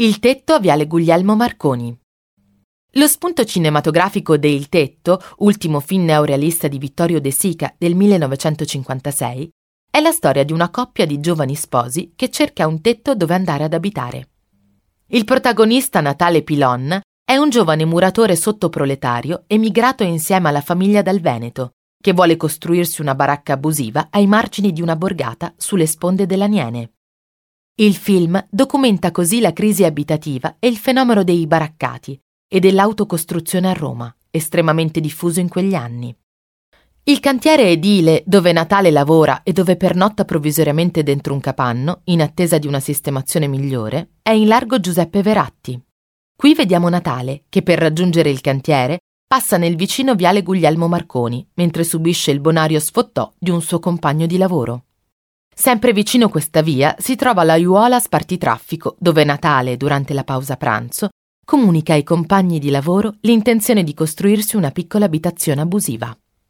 Il tetto a Viale Guglielmo Marconi. Lo spunto cinematografico de Il tetto, ultimo film neorealista di Vittorio De Sica del 1956, è la storia di una coppia di giovani sposi che cerca un tetto dove andare ad abitare. Il protagonista Natale Pilon è un giovane muratore sottoproletario emigrato insieme alla famiglia dal Veneto, che vuole costruirsi una baracca abusiva ai margini di una borgata sulle sponde dell'Aniene. Il film documenta così la crisi abitativa e il fenomeno dei baraccati e dell'autocostruzione a Roma, estremamente diffuso in quegli anni. Il cantiere edile dove Natale lavora e dove pernotta provvisoriamente dentro un capanno, in attesa di una sistemazione migliore, è in largo Giuseppe Veratti. Qui vediamo Natale, che per raggiungere il cantiere passa nel vicino viale Guglielmo Marconi, mentre subisce il bonario sfottò di un suo compagno di lavoro. Sempre vicino questa via si trova la Iuola Spartitraffico, dove Natale, durante la pausa pranzo, comunica ai compagni di lavoro l'intenzione di costruirsi una piccola abitazione abusiva.